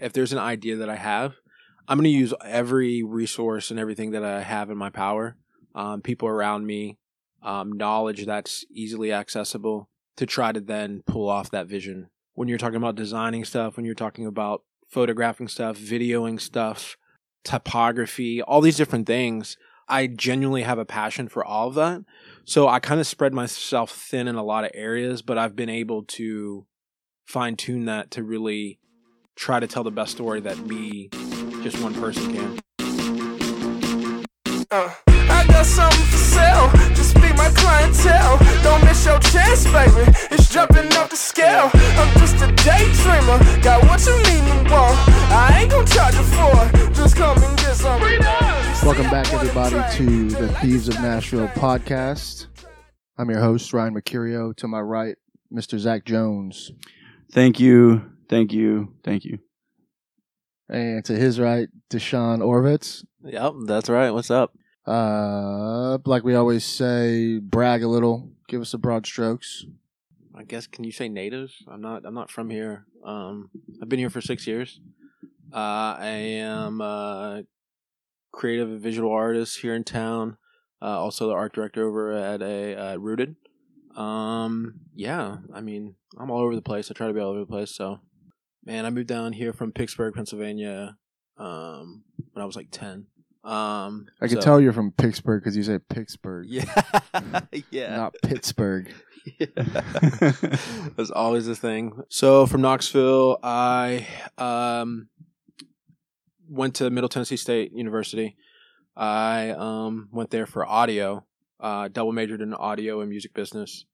if there's an idea that I have, I'm going to use every resource and everything that I have in my power, um, people around me, um, knowledge that's easily accessible to try to then pull off that vision. When you're talking about designing stuff, when you're talking about photographing stuff, videoing stuff, typography, all these different things, I genuinely have a passion for all of that. So I kind of spread myself thin in a lot of areas, but I've been able to fine tune that to really try to tell the best story that me, just one person, can. Uh, I got something for sale. Just be my clientele. Don't miss your chance, baby. It's jumping off the scale. I'm just a daydreamer. Got what you need and want. I ain't gonna charge you for it. Just come and get some. Welcome back, everybody, to the Thieves of Nashville podcast. I'm your host, Ryan Mercurio. To my right, Mr. Zach Jones. Thank you, thank you, thank you. And to his right, Deshaun Orvitz. Yep, that's right. What's up? Uh, like we always say, brag a little, give us the broad strokes. I guess can you say native? I'm not. I'm not from here. Um, I've been here for six years. Uh, I am a creative and visual artist here in town. Uh, also the art director over at a uh, Rooted. Um, yeah, I mean, I'm all over the place. I try to be all over the place. So, man, I moved down here from Pittsburgh, Pennsylvania, um, when I was like ten. Um, I can so- tell you're from Pittsburgh because you say Pittsburgh, Yeah, yeah. not Pittsburgh. That's always the thing. So from Knoxville, I um, went to Middle Tennessee State University. I um, went there for audio, uh, double majored in audio and music business.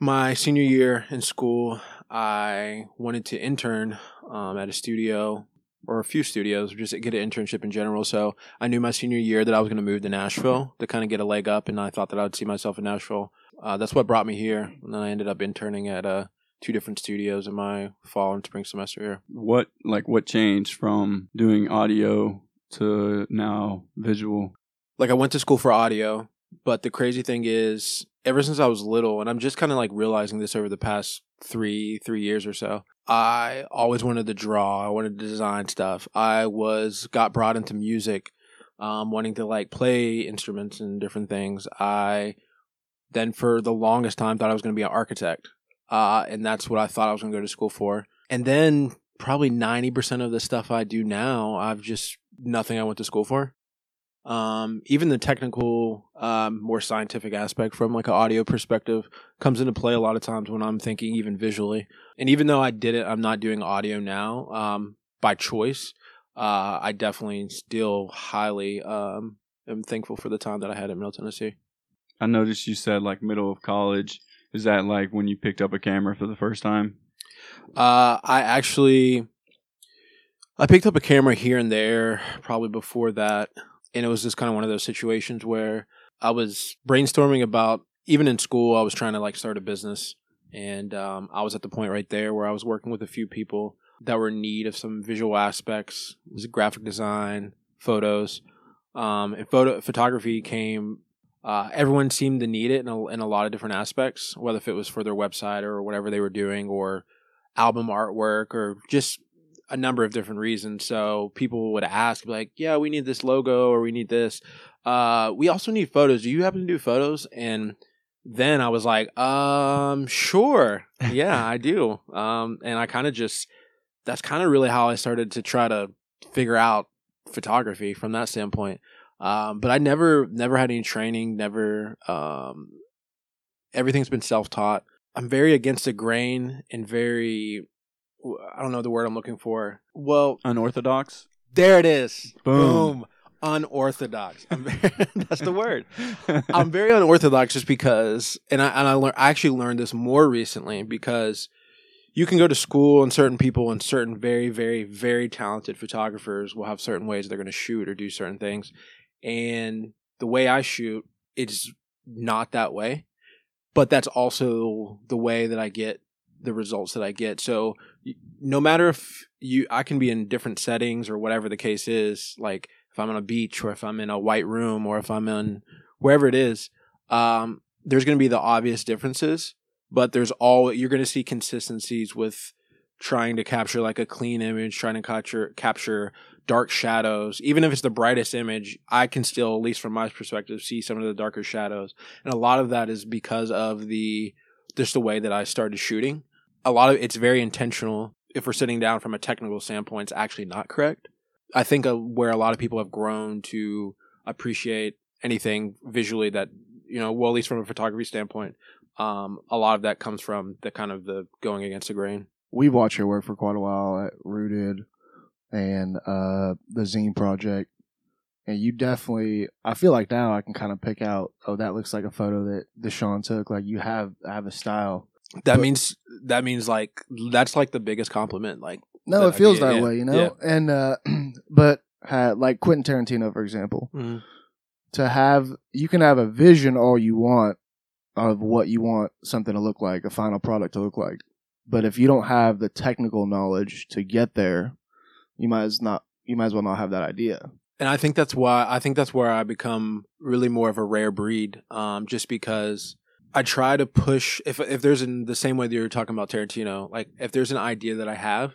My senior year in school, I wanted to intern um, at a studio or a few studios, just get an internship in general. So I knew my senior year that I was going to move to Nashville to kind of get a leg up, and I thought that I would see myself in Nashville. Uh, that's what brought me here, and then I ended up interning at uh, two different studios in my fall and spring semester here. what like what changed from doing audio to now visual? Like I went to school for audio, but the crazy thing is, ever since I was little, and I'm just kind of like realizing this over the past three three years or so. I always wanted to draw. I wanted to design stuff. I was got brought into music, um, wanting to like play instruments and different things. I then for the longest time thought I was going to be an architect, uh, and that's what I thought I was going to go to school for. And then probably ninety percent of the stuff I do now, I've just nothing I went to school for. Um, even the technical, um, more scientific aspect from like an audio perspective comes into play a lot of times when I'm thinking even visually. And even though I did it, I'm not doing audio now, um, by choice. Uh, I definitely still highly, um, am thankful for the time that I had at Middle Tennessee. I noticed you said like middle of college. Is that like when you picked up a camera for the first time? Uh, I actually, I picked up a camera here and there probably before that, and it was just kind of one of those situations where I was brainstorming about even in school I was trying to like start a business, and um, I was at the point right there where I was working with a few people that were in need of some visual aspects, it was graphic design, photos, um, and photo photography came. Uh, everyone seemed to need it in a, in a lot of different aspects, whether if it was for their website or whatever they were doing, or album artwork or just a number of different reasons. So people would ask, like, "Yeah, we need this logo or we need this. Uh, we also need photos. Do you happen to do photos?" And then I was like, "Um, sure, yeah, I do." Um, and I kind of just that's kind of really how I started to try to figure out photography from that standpoint. Um, but I never never had any training. Never. Um, everything's been self taught. I'm very against the grain and very I don't know the word I'm looking for. Well, Unorthodox. there it is. Boom. Unorthodox. I'm very, that's the word. I'm very unorthodox just because, and I and I learned. I actually learned this more recently because you can go to school and certain people and certain very very very talented photographers will have certain ways they're going to shoot or do certain things, and the way I shoot it's not that way, but that's also the way that I get the results that I get. So no matter if you I can be in different settings or whatever the case is, like if I'm on a beach or if I'm in a white room or if I'm in wherever it is, um, there's going to be the obvious differences, but there's all you're going to see consistencies with trying to capture like a clean image, trying to capture capture dark shadows. Even if it's the brightest image, I can still, at least from my perspective, see some of the darker shadows. And a lot of that is because of the just the way that I started shooting. A lot of it's very intentional. If we're sitting down from a technical standpoint, it's actually not correct. I think uh, where a lot of people have grown to appreciate anything visually that you know, well, at least from a photography standpoint, um, a lot of that comes from the kind of the going against the grain. We've watched your work for quite a while at Rooted and uh, the Zine Project. And you definitely, I feel like now I can kind of pick out, oh, that looks like a photo that Deshaun took. Like you have have a style. That But- means that means like that's like the biggest compliment. Like No, it feels that yeah. way, you know. Yeah. And uh, but uh, like Quentin Tarantino, for example, to have you can have a vision all you want of what you want something to look like, a final product to look like. But if you don't have the technical knowledge to get there, you might as not you might as well not have that idea. and I think that's why I think that's where I become really more of a rare breed. Um, just because I try to push if if there's in the same way that you're talking about Tarantino, like if there's an idea that I have,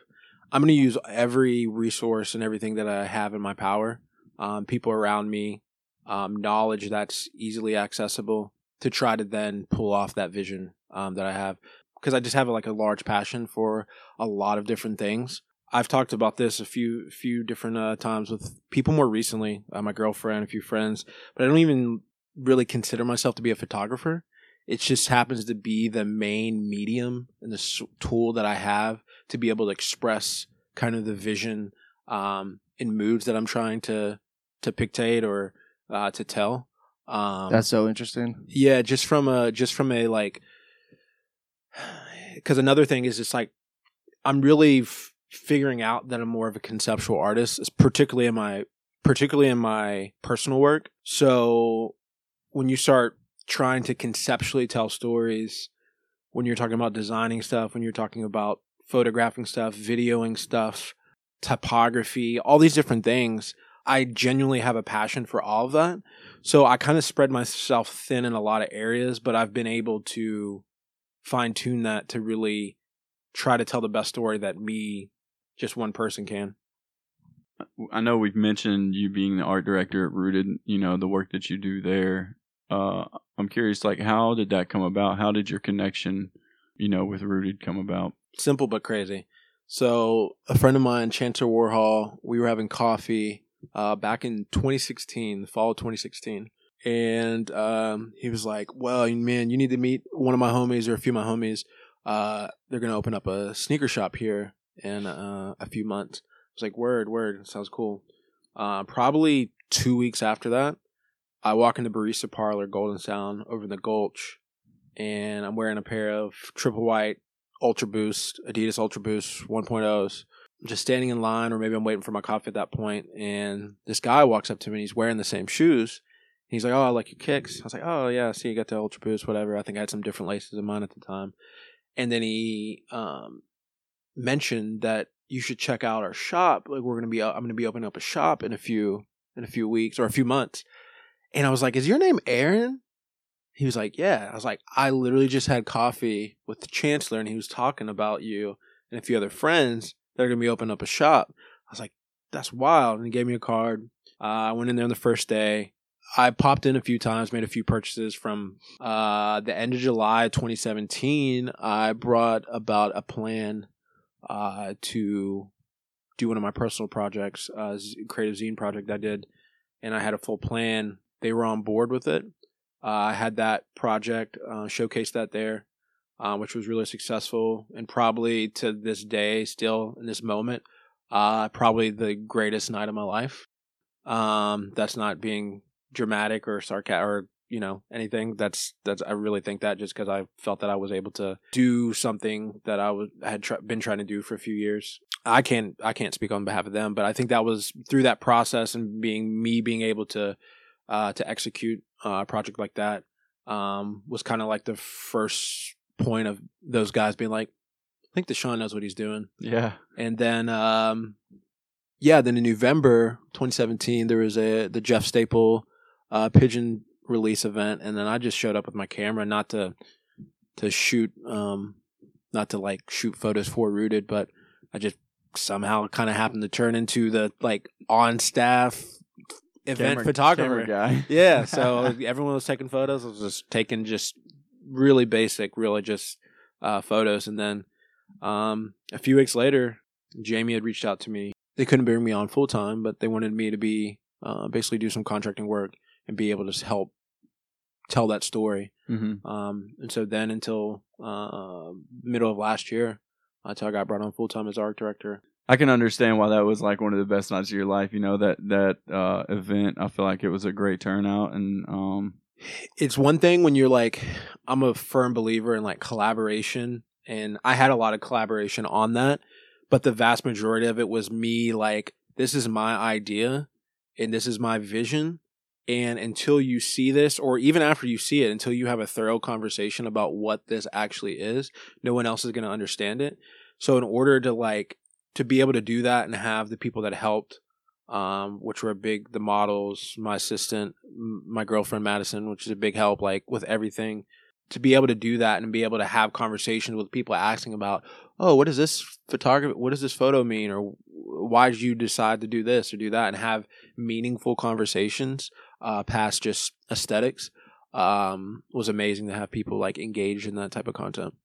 I'm going to use every resource and everything that I have in my power, um, people around me, um, knowledge that's easily accessible to try to then pull off that vision um, that I have. Because I just have like a large passion for a lot of different things. I've talked about this a few few different uh, times with people more recently, uh, my girlfriend, a few friends, but I don't even really consider myself to be a photographer. It just happens to be the main medium and the s- tool that I have to be able to express kind of the vision um, in moods that I'm trying to to pictate or uh, to tell. Um, That's so interesting. yeah, just from a just from a like, because another thing is it's like I'm really f- figuring out that I'm more of a conceptual artist, particularly in my particularly in my personal work. So when you start trying to conceptually tell stories, when you're talking about designing stuff, when you're talking about photographing stuff, videoing stuff, typography, all these different things, I genuinely have a passion for all of that. So I kind of spread myself thin in a lot of areas, but I've been able to fine tune that to really try to tell the best story that me, just one person can. I know we've mentioned you being the art director at Rooted, you know, the work that you do there. Uh, I'm curious, like, how did that come about? How did your connection, you know, with Rooted come about? Simple but crazy. So a friend of mine, Chancellor Warhol, we were having coffee uh, back in 2016, the fall of 2016. And um, he was like, well, man, you need to meet one of my homies or a few of my homies. Uh, they're going to open up a sneaker shop here in uh, a few months. I was like, word, word. Sounds cool. Uh, probably two weeks after that, I walk into Barista Parlor, Golden Sound, over in the Gulch, and I'm wearing a pair of triple white Ultra Boost, Adidas Ultra Boost 1.0s. I'm just standing in line, or maybe I'm waiting for my coffee at that point, and this guy walks up to me and he's wearing the same shoes. He's like, "Oh, I like your kicks." I was like, "Oh yeah, see, you got the Ultra Boost, whatever." I think I had some different laces in mine at the time, and then he um, mentioned that you should check out our shop. Like we're gonna be, I'm gonna be opening up a shop in a few in a few weeks or a few months, and I was like, "Is your name Aaron?" He was like, "Yeah." I was like, "I literally just had coffee with the chancellor, and he was talking about you and a few other friends that are gonna be opening up a shop." I was like, "That's wild!" And he gave me a card. Uh, I went in there on the first day. I popped in a few times, made a few purchases from uh, the end of July 2017. I brought about a plan uh, to do one of my personal projects, uh, creative zine project I did, and I had a full plan. They were on board with it. Uh, I had that project, uh, that there, uh, which was really successful, and probably to this day, still in this moment, uh, probably the greatest night of my life. Um, that's not being dramatic or sarcastic or you know anything. That's that's I really think that just because I felt that I was able to do something that I was had tr- been trying to do for a few years. I can't I can't speak on behalf of them, but I think that was through that process and being me being able to uh, to execute a project like that um, was kind of like the first point of those guys being like, I think Deshaun knows what he's doing. Yeah. And then, um, yeah, then in November 2017, there was a the Jeff Staple uh, pigeon release event, and then I just showed up with my camera, not to to shoot, um, not to like shoot photos for Rooted, but I just somehow kind of happened to turn into the like on staff event Camera- photographer. camera guy. Yeah, so everyone was taking photos. I was just taking just really basic, really just uh, photos, and then um, a few weeks later, Jamie had reached out to me. They couldn't bring me on full time, but they wanted me to be uh, basically do some contracting work and be able to help tell that story. hmm Um, and so then until uh, middle of last year, until I got brought on full time as art director. I can understand why that was like one of the best nights of your life. You know that that uh, event. I feel like it was a great turnout, and um, it's one thing when you're like i'm a firm believer in like collaboration and i had a lot of collaboration on that but the vast majority of it was me like this is my idea and this is my vision and until you see this or even after you see it until you have a thorough conversation about what this actually is no one else is going to understand it so in order to like to be able to do that and have the people that helped um, which were big the models, my assistant, my girlfriend Madison, which is a big help, like with everything. To be able to do that and be able to have conversations with people asking about, oh, what does this photography, what does this photo mean, or why did you decide to do this or do that, and have meaningful conversations uh, past just aesthetics, um, was amazing to have people like engaged in that type of content.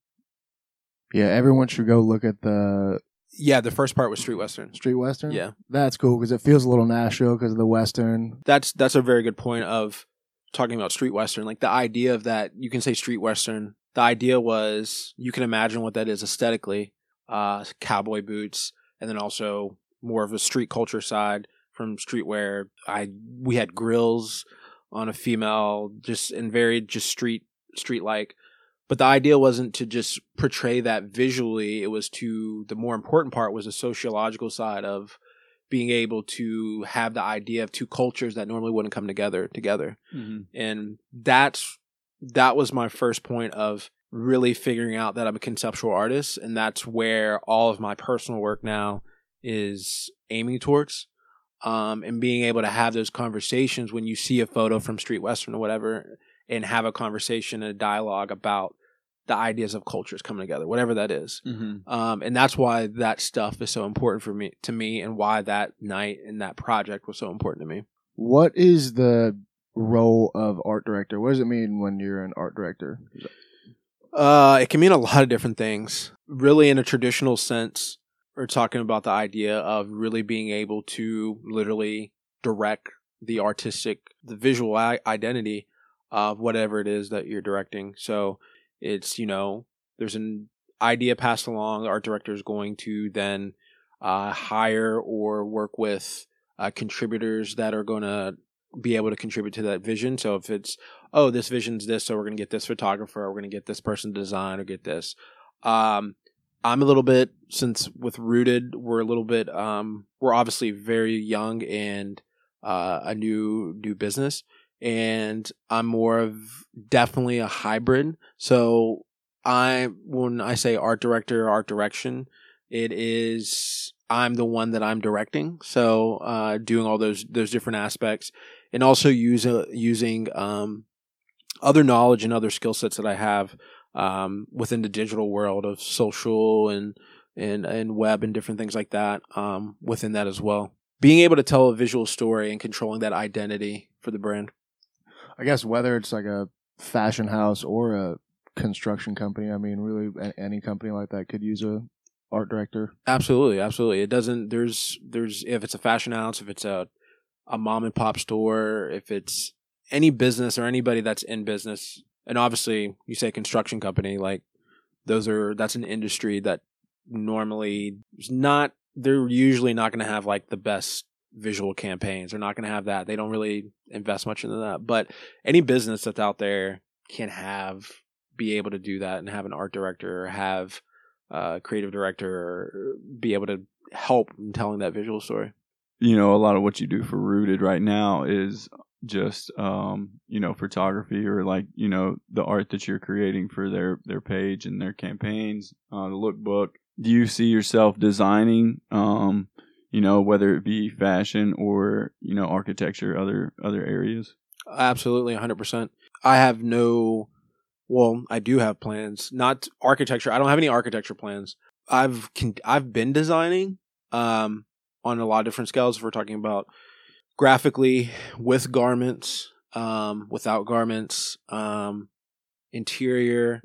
Yeah, everyone should go look at the Yeah, the first part was Street Western. Street Western. Yeah. that's cool because it feels a little Nashville because of the Western. that's that's a very good point of talking about street western like the idea of that you can say street western the idea was you can imagine what that is aesthetically uh cowboy boots and then also more of a street culture side from streetwear i we had grills on a female just and very just street street like but the idea wasn't to just portray that visually. It was to the more important part was the sociological side of being able to have the idea of two cultures that normally wouldn't come together together. And that's that was my first point of really figuring out that I'm a conceptual artist. And that's where all of my personal work now is aiming towards. Um, and being able to have those conversations when you see a photo from street western or whatever and have a conversation and a dialogue about the ideas of cultures coming together whatever that is Mm-hmm. um, and that's why that stuff is so important for me to me and why that night and that project was so important to me What is the role of art director? What does it mean when you're an art director? Uh, it can mean a lot of different things. Really, in a traditional sense, we're talking about the idea of really being able to literally direct the artistic, the visual I- identity of whatever it is that you're directing. So it's, you know, there's an idea passed along. Art director is going to then uh, hire or work with uh, contributors that are going to be able to contribute to that vision. So if it's oh, this vision's this, so we're gonna get this photographer, we're gonna get this person to design or get this. Um, I'm a little bit since with Rooted, we're a little bit um, we're obviously very young and uh, a new new business, and I'm more of definitely a hybrid. So I when I say art director, art direction, it is I'm the one that I'm directing. So uh, doing all those those different aspects, and also use, uh, using um, other knowledge and other skill sets that I have um, within the digital world of social and and and web and different things like that um, within that as well. Being able to tell a visual story and controlling that identity for the brand. I guess whether it's like a fashion house or a construction company, I mean, really any company like that could use a art director. Absolutely, absolutely. It doesn't. There's there's if it's a fashion house, if it's a a mom and pop store, if it's any business or anybody that's in business, and obviously you say construction company, like those are that's an industry that normally is not. They're usually not going to have like the best visual campaigns. They're not going to have that. They don't really invest much into that. But any business that's out there can have be able to do that and have an art director or have a creative director or be able to help in telling that visual story. you know, a lot of what you do for Rooted right now is just um, you know, photography or like, you know, the art that you're creating for their their page and their campaigns, uh the lookbook. Do you see yourself designing um, you know, whether it be fashion or, you know, architecture, other other areas? Absolutely, 100%. I have no well, I do have plans. Not architecture. I don't have any architecture plans. I've con- I've been designing um, on a lot of different scales. If we're talking about graphically with garments, um, without garments, um, interior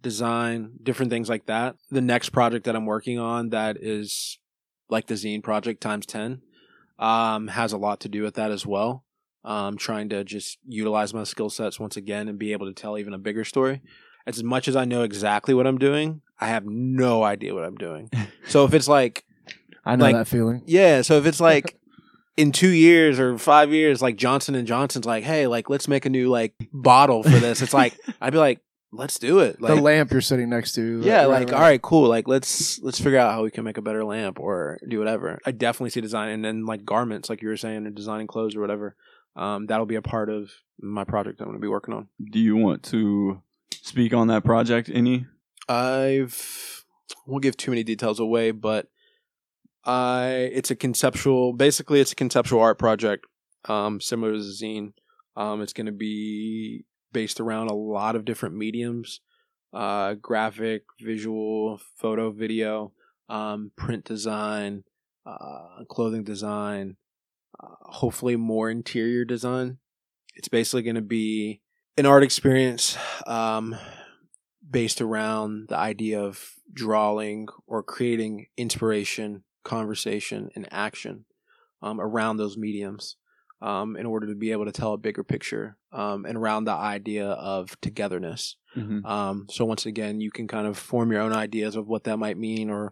design, different things like that. The next project that I'm working on that is like the zine project times 10 um, has a lot to do with that as well. Um, trying to just utilize my skill sets once again and be able to tell even a bigger story. As much as I know exactly what I'm doing, I have no idea what I'm doing. so if it's like, I know Like- that feeling. yeah, so if it's like in two years or five years, like Johnson and Johnson's like, hey, like let's make a new like bottle for this. It's like I'd be like, let's do it. Like, the lamp you're sitting next to. yeah, right like around- all right, cool. Like let's let's figure out how we can make a better lamp or do whatever. I definitely see design and then like garments, like you were saying, or designing clothes or whatever. Um, that'll be a part of my project I'm going to be working on. Do you want to speak on that project any? I've I won't give too many details away, but I it's a conceptual. Basically, it's a conceptual art project, um, similar to the zine. Um, it's going to be based around a lot of different mediums: uh, graphic, visual, photo, video, um, print design, uh, clothing design. Uh, hopefully, more interior design. It's basically going to be an art experience. Um, based around the idea of drawing or creating inspiration, conversation, and action um, around those mediums um, in order to be able to tell a bigger picture um, and around the idea of togetherness. Mm-hmm. Um, so once again, you can kind of form your own ideas of what that might mean or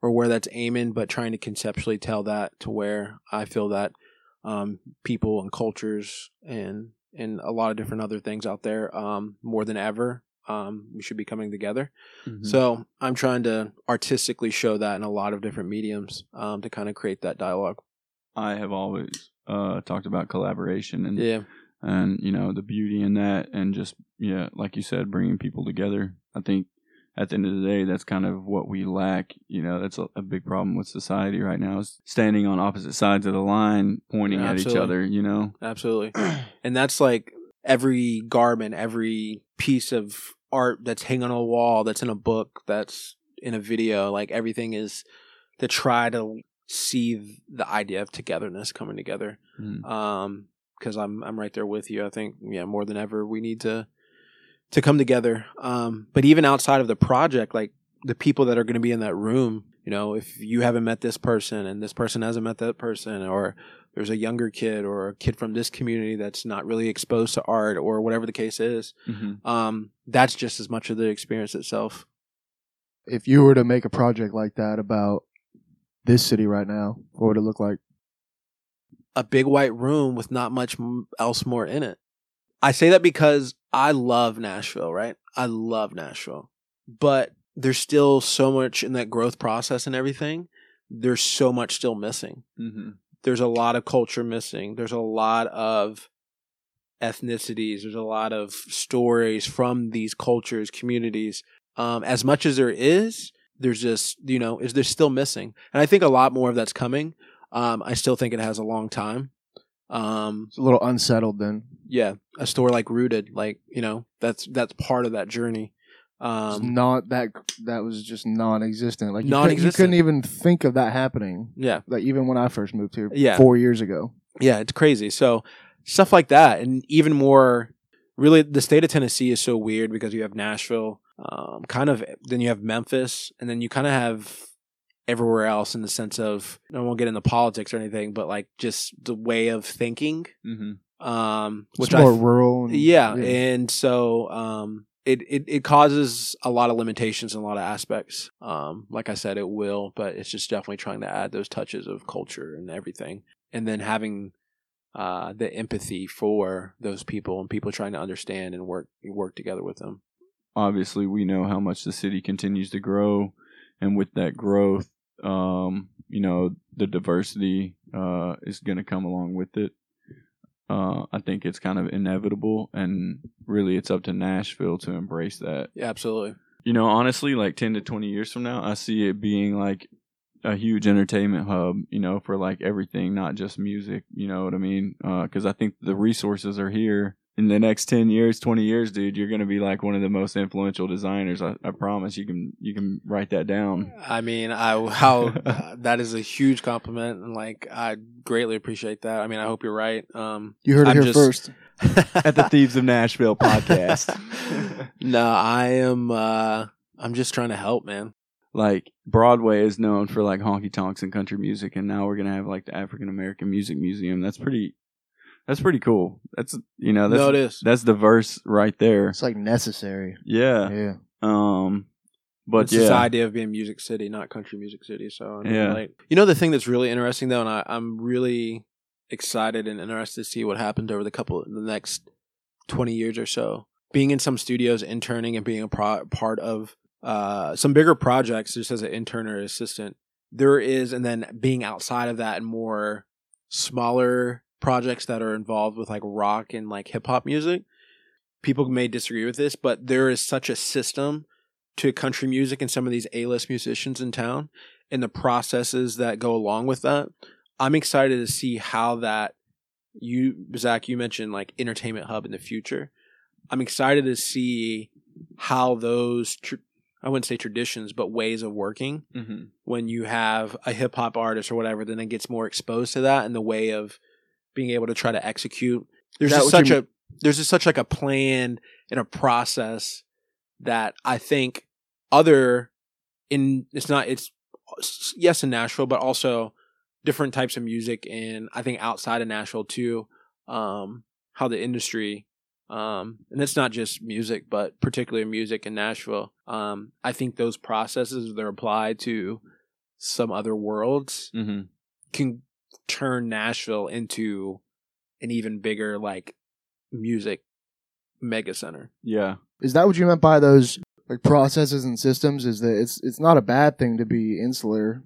or where that's aiming, but trying to conceptually tell that to where I feel that um, people and cultures and and a lot of different other things out there um, more than ever um, we should be coming together. Mm-hmm. So I'm trying to artistically show that in a lot of different mediums um, to kind of create that dialogue. I have always uh, talked about collaboration and Yeah, and you know the beauty in that, and just yeah, like you said, bringing people together. I think at the end of the day, that's kind of what we lack. You know, that's a, a big problem with society right now is standing on opposite sides of the line, pointing at each other. You know, absolutely. and that's like every garment, every piece of art that's hanging on a wall, that's in a book, that's in a video. Like everything is to try to see the idea of togetherness coming together. Mhm. um because i'm i'm right there with you i think yeah more than ever we need to to come together um but even outside of the project like the people that are going to be in that room you know if you haven't met this person and this person hasn't met that person or there's a younger kid or a kid from this community that's not really exposed to art or whatever the case is Mhm. um that's just as much of the experience itself If you were to make a project like that about this city right now, what would it look like? a big white room with not much else more in it. I say that because I love Nashville, right? I love Nashville. But there's still so much in that growth process and everything. There's so much still missing. Mhm. There's a lot of culture missing. There's a lot of ethnicities. There's a lot of stories from these cultures, communities. Um, as much as there is, there's just, you know, is there's still missing. And I think a lot more of that's coming. Um, I still think it has a long time. Um, It's a little unsettled then. yeah, a store like Rooted, like you know, that's that's part of that journey. It's Um, not that that was just non-existent. Like you, couldn't, you Non-existent. couldn't even think of that happening. yeah, Like even when I first moved here, Yeah. four years ago. yeah, it's crazy. So stuff like that, and even more. Really, the state of Tennessee is so weird because you have Nashville, um, kind of, then you have Memphis, and then you kind of have everywhere else in the sense of I won't get into politics or anything, but like just the way of thinking, Mhm. um, It's which I more rural. And, yeah, and so um it, it it causes a lot of limitations in a lot of aspects um like i said it will but it's just definitely trying to add those touches of culture and everything and then having uh the empathy for those people and people trying to understand and work work together with them obviously we know how much the city continues to grow and with that growth um you know the diversity uh is going to come along with it. Uh i think it's kind of inevitable and really it's up to nashville to embrace that. Yeah, absolutely. You know honestly like 10 to 20 years from now i see it being like a huge entertainment hub you know for like everything not just music you know what i mean? Because i think the resources are here in the next 10 years 20 years dude you're going to be like one of the most influential designers I, I promise you can you can write that down I mean, I how uh, that is a huge compliment, and like I greatly appreciate that. I mean, I hope you're right. Um, You heard it I'm here just- first. at the thieves of nashville podcast no, I am. uh I'm just trying to help, man. like broadway is known for like honky tonks and country music and now we're going to have like the african american music museum that's pretty that's pretty cool that's you know that's no, it is. that's diverse right there It's like necessary. yeah Yeah. um but it's this yeah idea of being music city, not country music city. So I mean, Yeah. like you know, the thing that's really interesting though, and I, I'm really excited and interested to see what happens over the couple the next twenty years or so. Being in some studios, interning, and being a pro- part of uh, some bigger projects, just as an intern or assistant, there is, and then being outside of that and more smaller projects that are involved with like rock and like hip hop music. People may disagree with this, but there is such a system to country music and some of these A-list musicians in town and the processes that go along with that. I'm excited to see how that you Zach you mentioned like entertainment hub in the future. I'm excited to see how those tr- I wouldn't say traditions but ways of working Mhm. when you have a hip hop artist or whatever then it gets more exposed to that and the way of being able to try to execute. There's just such a there's just such like a plan and a process that I think other in it's not it's yes in Nashville but also different types of music and I think outside of Nashville too um how the industry um and it's not just music but particularly music in Nashville um I think those processes that are applied to some other worlds Mhm. can turn Nashville into an even bigger like music mega center. yeah Is that what you meant by those like processes and systems? Is that it's it's not a bad thing to be insular,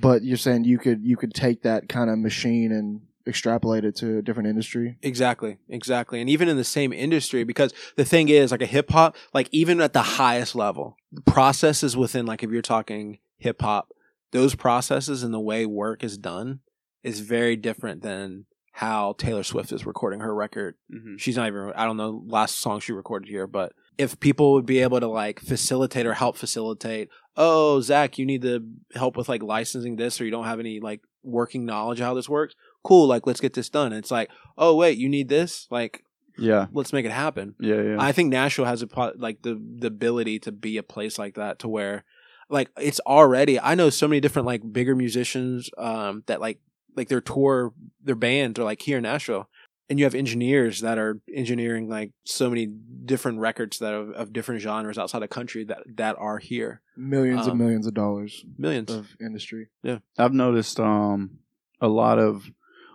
but you're saying you could you could take that kind of machine and extrapolate it to a different industry. Exactly, exactly. And even in the same industry, because the thing is, like a hip hop, like even at the highest level, the processes within, like if you're talking hip hop, those processes and the way work is done is very different than how Taylor Swift is recording her record. Mhm. She's not even, I don't know, last song she recorded here, but if people would be able to like facilitate or help facilitate, oh, Zach, you need to help with like licensing this or you don't have any like working knowledge of how this works. Cool, like let's get this done. And it's like, oh wait, you need this? Like yeah let's make it happen. yeah yeah I think Nashville has a like the the ability to be a place like that to where like it's already I know so many different like bigger musicians um that like like their tour their bands are like here in Nashville and you have engineers that are engineering like so many different records that are of different genres outside the country that that are here Millions Um, and millions of dollars millions of industry. Yeah, I've noticed um a lot of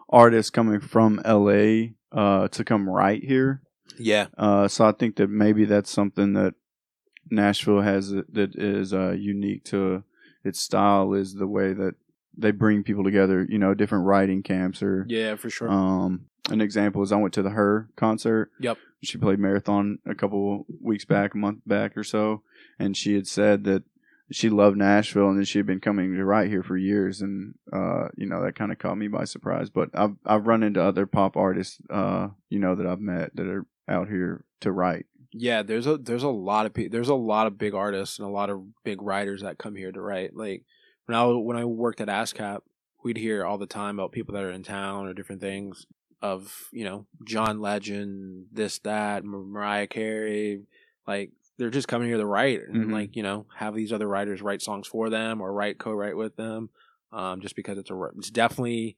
artists coming from LA uh to come right here. yeah Uh so I think that maybe that's something that Nashville has that that is uh unique to its style is the way that they bring people together, you know, different writing camps or yeah for sure um an example is I went to the H.E.R. concert. Yep. She played marathon a couple weeks back, a month back or so, and she had said that she loved Nashville and that she had been coming to write here for years, and uh, you know that kind of caught me by surprise. But I've I've run into other pop artists, uh, you know, that I've met that are out here to write. Yeah, there's a there's a lot of pe- there's a lot of big artists and a lot of big writers that come here to write. Like when I when I worked at ASCAP, we'd hear all the time about people that are in town or different things of you know John Legend, this that Mar- Mariah Carey, like they're just coming here to write and Mhm. like you know have these other writers write songs for them or write co-write with them, um, just because it's a it's definitely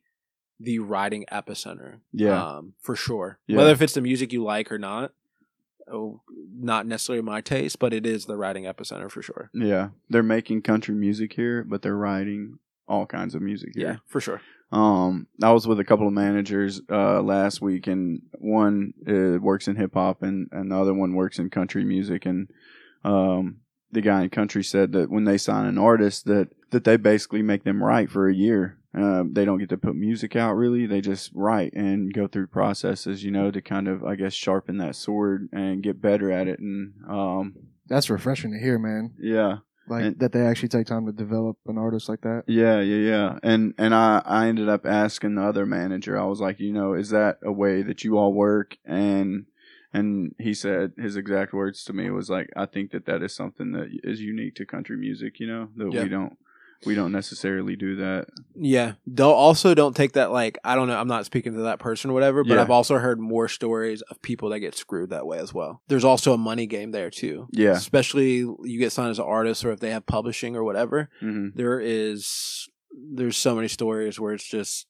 the writing epicenter Yeah, um, for sure. Yeah. Whether if it's the music you like or not, oh, not necessarily my taste, but it is the writing epicenter for sure. yeah. They're making country music here, but they're writing all kinds of music here. Yeah, for sure. Um, I was with a couple of managers uh, last week, and one uh, works in hip hop, and, and the other one works in country music. And um, the guy in country said that when they sign an artist, that that they basically make them write for a year. Uh, they don't get to put music out really; they just write and go through processes, you know, to kind of, I guess, sharpen that sword and get better at it. And um, That's refreshing to hear, man. yeah, like And- that they actually take time to develop an artist like that. Yeah, yeah, yeah. And and I I ended up asking the other manager. I was like, you know, is that a way that you all work? And and he said his exact words to me was like, I think that that is something that is unique to country music. You know, that Yeah. we don't we don't necessarily do that. Yeah. Don't also don't take that like I don't know, I'm not speaking to that person or whatever, but Yeah. I've also heard more stories of people that get screwed that way as well. There's also a money game there too. Yeah. Especially you get signed as an artist or if they have publishing or whatever. hmm There is there's so many stories where it's just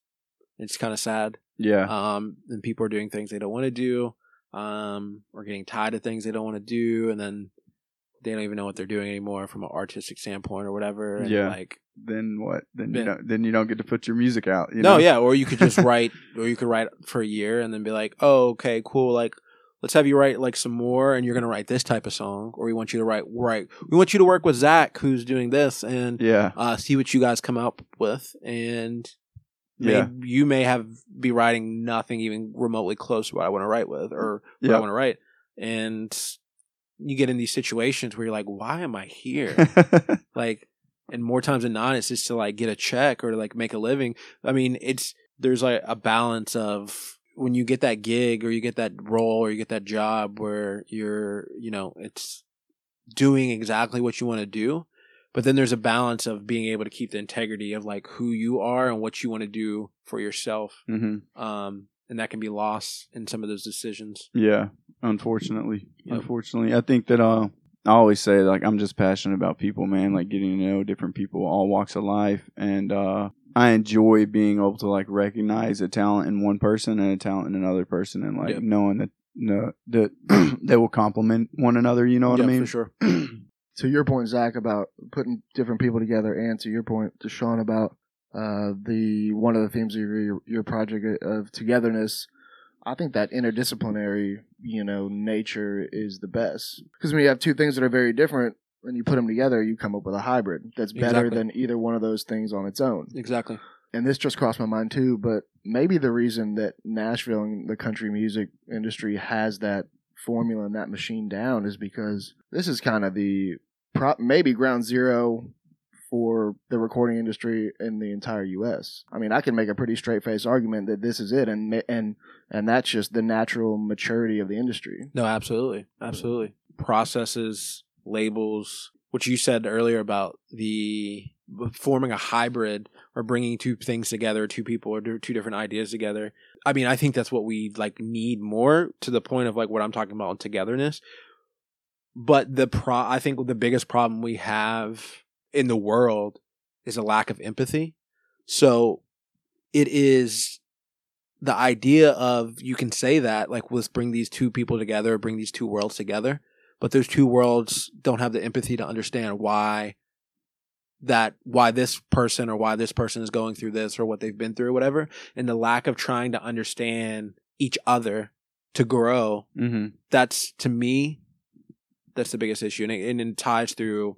it's kind of sad. Yeah. Um and people are doing things they don't want to do, um, or getting tied to things they don't want to do and then they don't even know what they're doing anymore from an artistic standpoint or whatever. And Yeah. like then what? Then you don't then you don't get to put your music out. You no, know? yeah, or you could just write, or you could write for a year and then be like, oh, okay, cool. Like, let's have you write like some more, and you're gonna write this type of song, or we want you to write right. We want you to work with Zach, who's doing this, and Yeah. uh, see what you guys come up with, and may, Yeah. you may have be writing nothing even remotely close to what I want to write with, or what I Yeah. want to write, and you get in these situations where you're like, why am I here? like and more times than not it's just to like get a check or like make a living. I mean it's there's like a balance of when you get that gig or you get that role or you get that job where you're you know it's doing exactly what you want to do but then there's a balance of being able to keep the integrity of like who you are and what you want to do for yourself hmm um and that can be lost in some of those decisions. Yeah, unfortunately, Yep. unfortunately, I think that uh, I always say like I'm just passionate about people, man. Like getting to know different people, all walks of life, and uh, I enjoy being able to like recognize a talent in one person and a talent in another person, and like Yep. knowing that no that they will complement one another. You know what yeah I mean? for sure to your point, Zach, about putting different people together, and to your point, Deshaun about uh, the one of the themes of your your project of togetherness. I think that interdisciplinary, you know, nature is the best because when you have two things that are very different and you put them together, you come up with a hybrid that's better Exactly. than either one of those things on its own. exactly and this just crossed my mind too, but maybe the reason that Nashville and the country music industry has that formula and that machine down is because this is kind of the pro- maybe ground zero for the recording industry in the entire U.S. I mean, I can make a pretty straight face argument that this is it, and and and that's just the natural maturity of the industry. No, absolutely. Absolutely. Processes, labels, which you said earlier about the forming a hybrid or bringing two things together, two people or two different ideas together. I mean, I think that's what we like need more to the point of like what I'm talking about in togetherness. But the pro I think the biggest problem we have in the world is a lack of empathy. So it is the idea of you can say that like let's bring these two people together bring these two worlds together but those two worlds don't have the empathy to understand why that why this person or why this person is going through this or what they've been through or whatever and the lack of trying to understand each other to grow hmm that's to me that's the biggest issue and it, and it ties through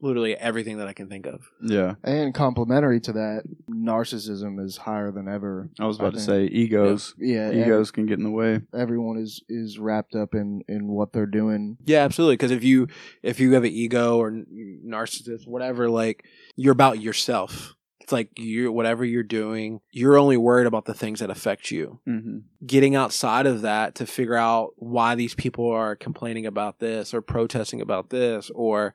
literally everything that i can think of Yeah, And complementary to that, narcissism is higher than ever. I was about I to say egos. Yeah, Egos can get in the way. everyone is is wrapped up in in what they're doing. Yeah, absolutely. Because if you if you have an ego or narcissist, whatever, like you're about yourself. It's like you whatever you're doing, you're only worried about the things that affect you. hmm Getting outside of that to figure out why these people are complaining about this or protesting about this or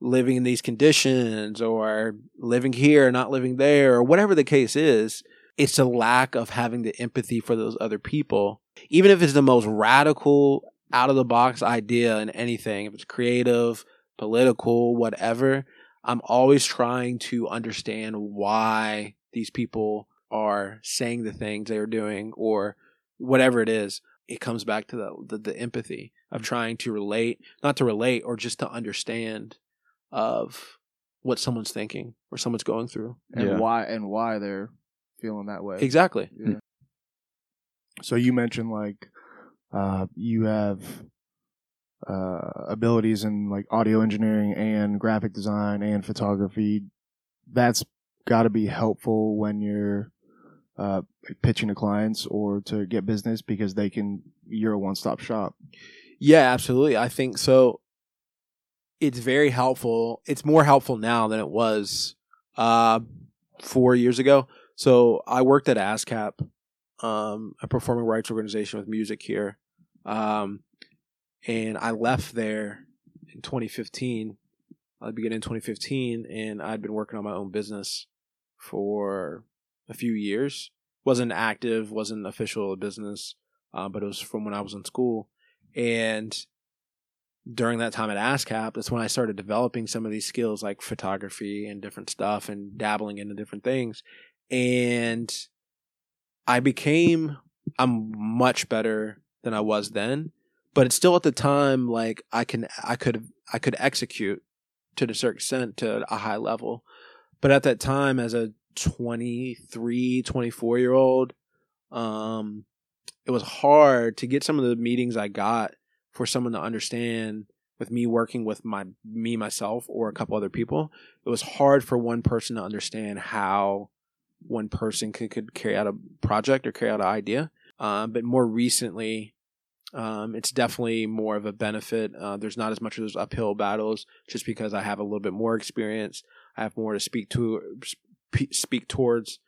living in these conditions or living here not living there or whatever the case is it's a lack of having the empathy for those other people. Even if it's the most radical out of the box idea in anything if it's creative political whatever i'm always trying to understand why these people are saying the things they're doing or whatever it is. It comes back to the, the, the empathy of mm. trying to relate not to relate or just to understand of what someone's thinking or someone's going through and Yeah. why and why they're feeling that way. exactly Yeah. So you mentioned like uh, you have uh, abilities in like audio engineering and graphic design and photography. That's got to be helpful when you're uh, pitching to clients or to get business because they can. You're a one stop shop. Yeah, absolutely. I think so. It's very helpful. It's more helpful now than it was uh, four years ago. So I worked at ASCAP, um, a performing rights organization with music here, um, and I left there in 2015. I began in 2015, and I'd been working on my own business for a few years. wasn't active, wasn't official business, uh, but it was from when I was in school, and during that time at ASCAP, that's when I started developing some of these skills like photography and different stuff and dabbling into different things. And I became, I'm much better than I was then, but it's still at the time like I can, I could, I could execute to a certain extent to a high level. But at that time, as a 23, 24 year old, um, it was hard to get some of the meetings I got for someone to understand with me working with my me myself or a couple other people it was hard for one person to understand how one person could, could carry out a project or carry out an idea. Um, but more recently um, it's definitely more of a benefit. Uh, there's not as much of those uphill battles just because i have a little bit more experience. I have more to speak to speak towards.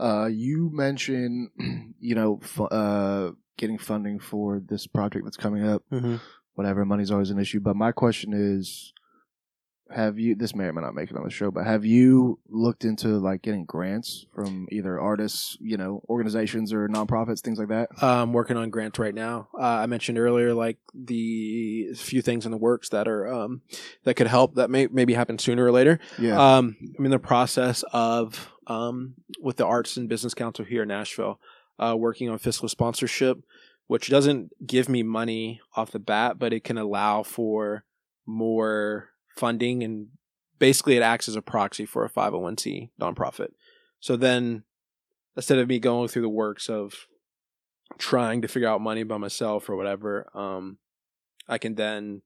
Uh, you mentioned you know uh, getting funding for this project that's coming up. Mm-hmm. Whatever, money's always an issue. But my question is, have you? This may or may not make it on the show, but have you looked into like getting grants from either artists, you know, organizations or nonprofits, things like that? I'm working on grants right now. Uh, I mentioned earlier, like the few things in the works that are um, that could help that may maybe happen sooner or later. Yeah. Um, I'm in the process of um, with the Arts and Business Council here in Nashville, uh, working on fiscal sponsorship, which doesn't give me money off the bat, but it can allow for more funding and basically it acts as a proxy for a 501c nonprofit. So then instead of me going through the works of trying to figure out money by myself or whatever, um, I can then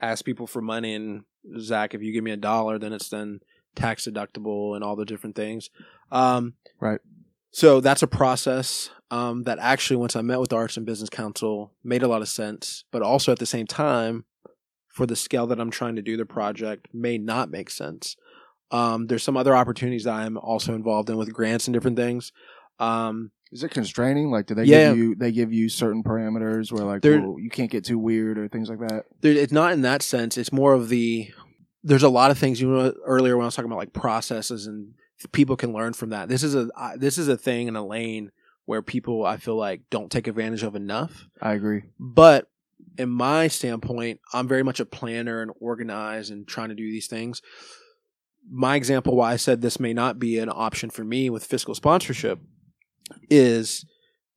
ask people for money and Zach, if you give me a dollar, then it's then tax deductible and all the different things. Um, right. So that's a process um, that actually, once I met with the Arts and Business Council, made a lot of sense. But also at the same time, for the scale that I'm trying to do the project, may not make sense. Um, there's some other opportunities that I'm also involved in with grants and different things. Um, Is it constraining? Like, do they Yeah. give you they give you certain parameters where like well, you can't get too weird or things like that? there, it's not in that sense. It's more of the. There's a lot of things you know earlier when I was talking about like processes and people can learn from that. This is a I- this is a thing in a lane where people I feel like don't take advantage of enough. I agree. But in my standpoint, I'm very much a planner and organized and trying to do these things. My example why I said this may not be an option for me with fiscal sponsorship is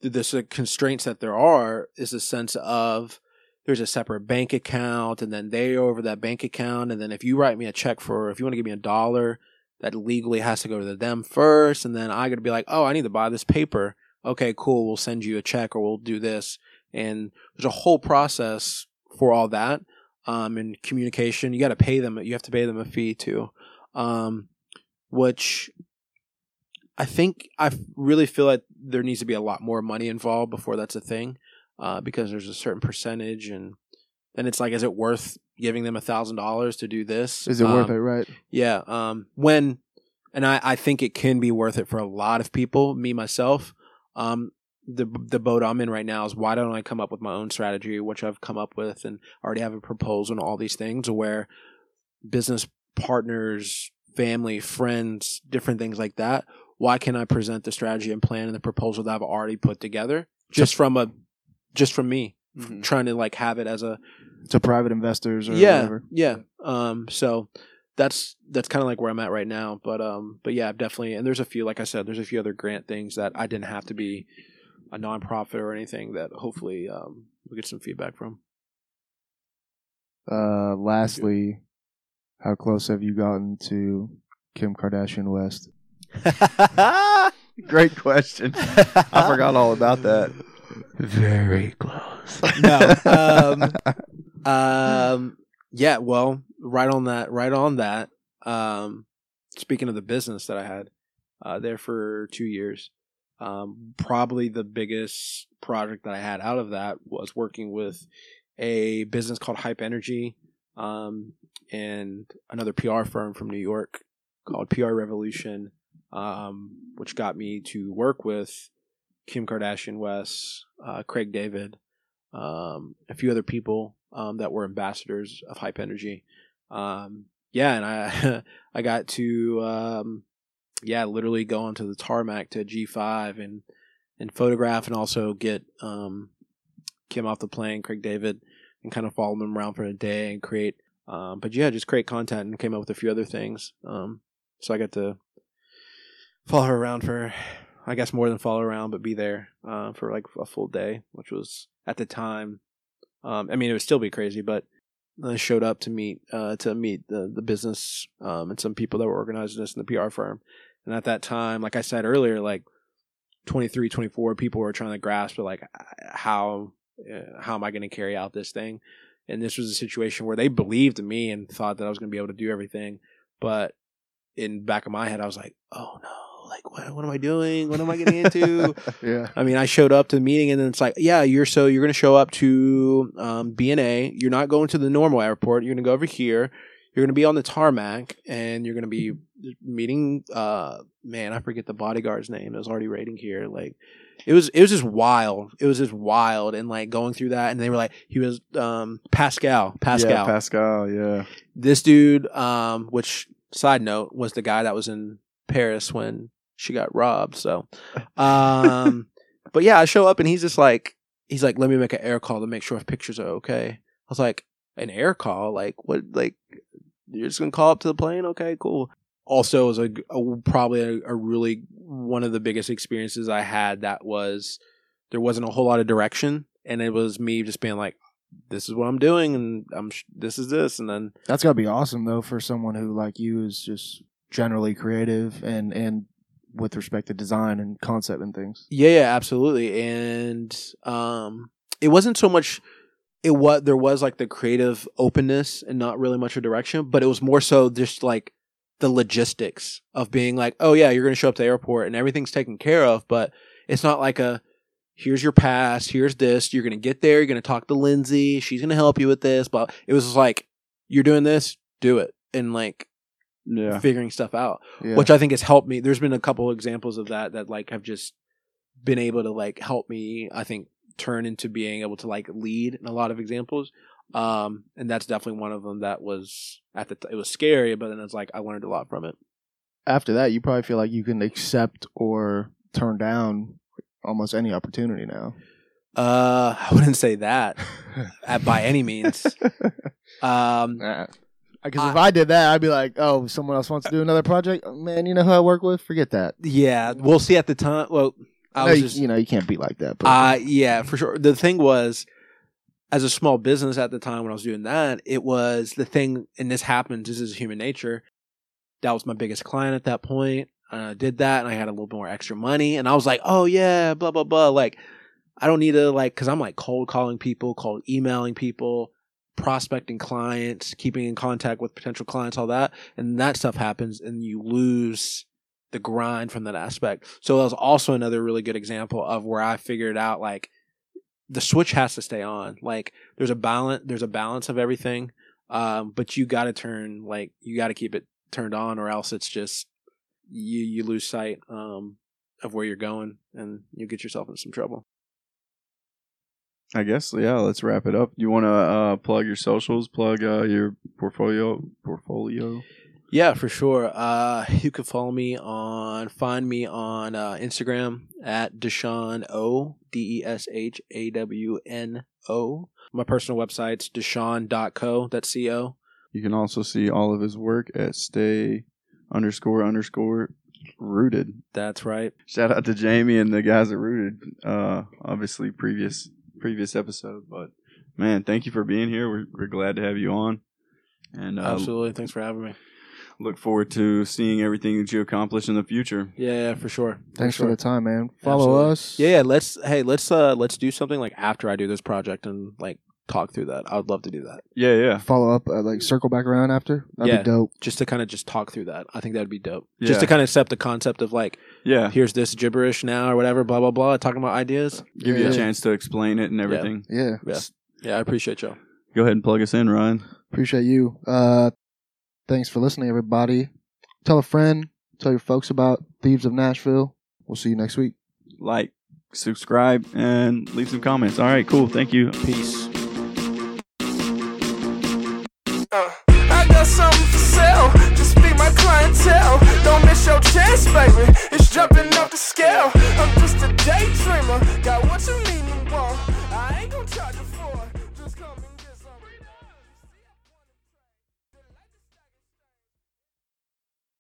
the, the constraints that there are is a sense of there's a separate bank account and then they over that bank account and then if you write me a check for if you want to give me a dollar that legally has to go to them first and then I got to be like oh I need to buy this paper. Okay cool we'll send you a check or we'll do this. And there's a whole process for all that um and communication. You got to pay them you have to pay them a fee too um which I think I really feel like there needs to be a lot more money involved before that's a thing, uh, because there's a certain percentage, and then it's like, is it worth giving them a thousand dollars to do this? Is it worth Um, it? Right. Yeah. Um, when, and I, I think it can be worth it for a lot of people. Me myself, um, the the boat I'm in right now is why don't I come up with my own strategy, which I've come up with, and already have a proposal and all these things where business partners, family, friends, different things like that. Why can I present the strategy and plan and the proposal that I've already put together just from a just from me trying to like have it as a To private investors or yeah whatever. yeah um so that's that's kind of like where i'm at right now but um but yeah definitely and there's a few like i said there's a few other grant things that i didn't have to be a nonprofit or anything that hopefully um we'll get some feedback from Uh, lastly, how close have you gotten to Kim Kardashian West? Great question. I forgot all about that. very close no um um yeah well right on that right on that. Um speaking of the business that i had uh there for two years um probably the biggest project that i had out of that was working with a business called hype energy um and another PR firm from New York called PR Revolution, um, which got me to work with Kim Kardashian West, uh, Craig David, um, a few other people um, that were ambassadors of Hype Energy. Um, yeah, and I I got to um, yeah literally go onto the tarmac to G5 and and photograph and also get um, Kim off the plane, Craig David, and kind of follow them around for a day and create. Um, but yeah, just create content and came up with a few other things. Um, so I got to follow her around for, I guess, more than follow around, but be there uh, for like a full day, which was at the time. Um, I mean, it would still be crazy, but I showed up to meet uh, to meet the the business um, and some people that were organizing this in the PR firm. And at that time, like I said earlier, like 23, 24 people were trying to grasp like how uh, how am I going to carry out this thing? And this was a situation where they believed in me and thought that I was going to be able to do everything, but in back of my head, I was like, oh no, like what, what am I doing? What am I getting into? yeah. I mean, I showed up to the meeting and then it's like, yeah, you're so you're going to show up to um, BNA. You're not going to the normal airport. You're going to go over here. You're going to be on the tarmac and you're going to be meeting. Uh, man, I forget the bodyguard's name. It was already rating here. Like, it was it was just wild. It was just wild and like going through that. And they were like, he was um, Pascal. Pascal. Yeah, Pascal. Yeah. this dude, um, which side note was the guy that was in Paris when she got robbed. So, um, but yeah, I show up and he's just like, he's like, let me make an air call to make sure if pictures are okay. I was like, an air call? Like what? Like you're just gonna call up to the plane? Okay, cool. Also, it was a, a probably a, a really one of the biggest experiences I had. That was there wasn't a whole lot of direction, and it was me just being like, this is what I'm doing, and I'm sh- this is this, and then That's gotta be awesome though for someone who like you is just generally creative and and with respect to design and concept and things. Yeah, yeah, absolutely. And um it wasn't so much it was there was like the creative openness and not really much of direction, but it was more so just like the logistics of being like, oh yeah, you're to show up to the airport and everything's taken care of, but it's not like a here's your pass, here's this, you're to get there, you're to talk to Lindsay, she's to help you with this, but it was like you're doing this, do it. And like Yeah. figuring stuff out Yeah. which I think has helped me. There's been a couple examples of that that like have just been able to like help me. I think turn into being able to like lead in a lot of examples. Um, and that's definitely one of them that was at the t- it was scary, but then it's like I learned a lot from it. After that, you probably feel like you can accept or turn down almost any opportunity now. Uh, I wouldn't say that uh, by any means. Um, Because if I did that, I'd be like, "Oh, someone else wants to do another project. Oh, man, you know who I work with? Forget that." yeah, we'll see at the time. Well, I No, was you, just you know, you can't be like that. But Uh yeah, for sure. The thing was, as a small business at the time when I was doing that, it was the thing, and this happens. This is human nature. That was my biggest client at that point. I did that, and I had a little bit more extra money, and I was like, "Oh yeah, blah blah blah." Like, I don't need to like, because I'm like cold calling people, cold emailing people, prospecting clients, keeping in contact with potential clients, all that, and that stuff happens, and you lose the grind from that aspect. So that was also another really good example of where I figured out like the switch has to stay on. Like there's a balance there's a balance of everything. Um, but you gotta turn like you gotta keep it turned on or else it's just you you lose sight um of where you're going and you get yourself in some trouble. I guess yeah. Let's wrap it up. You want to uh, plug your socials? Plug uh, your portfolio? Portfolio? Yeah, for sure. Uh, you can follow me on, find me on uh, Instagram at Deshawn O, D E S H A W N O. My personal website's deshawn.co, that's C O. You can also see all of his work at stay underscore underscore rooted. That's right. Shout out to Jamie and the guys at Rooted. Uh, obviously previous previous episode, but man, thank you for being here. We're, we're glad to have you on, and uh, Absolutely. Thanks for having me. look forward to seeing everything that you accomplish in the future. Yeah, yeah, for sure. thanks sure. for the time, man. Follow Absolutely. us. Yeah, yeah, let's, hey, let's, uh, let's do something like after I do this project and like talk through that. I would love to do that. Yeah, yeah, Follow up, uh, like circle back around after. That'd Yeah. be dope. Just to kind of just talk through that. I think that'd be dope. Yeah. Just to kind of accept the concept of like, yeah. here's this gibberish now or whatever, blah, blah, blah, talking about ideas. Give you a chance to explain it and everything. Yeah, Yeah. Yeah, I appreciate y'all. Go ahead and plug us in, Ryan. appreciate you. Uh, Thanks for listening, everybody. Tell a friend, tell your folks about Thieves of Nashville. We'll see you next week. Like, subscribe, and leave some comments. All right, cool. Thank you. Peace. Uh, I got something for sale, just be my clientele. Don't miss your chance, baby. It's jumping off the scale. I'm just a daydreamer, got what you need.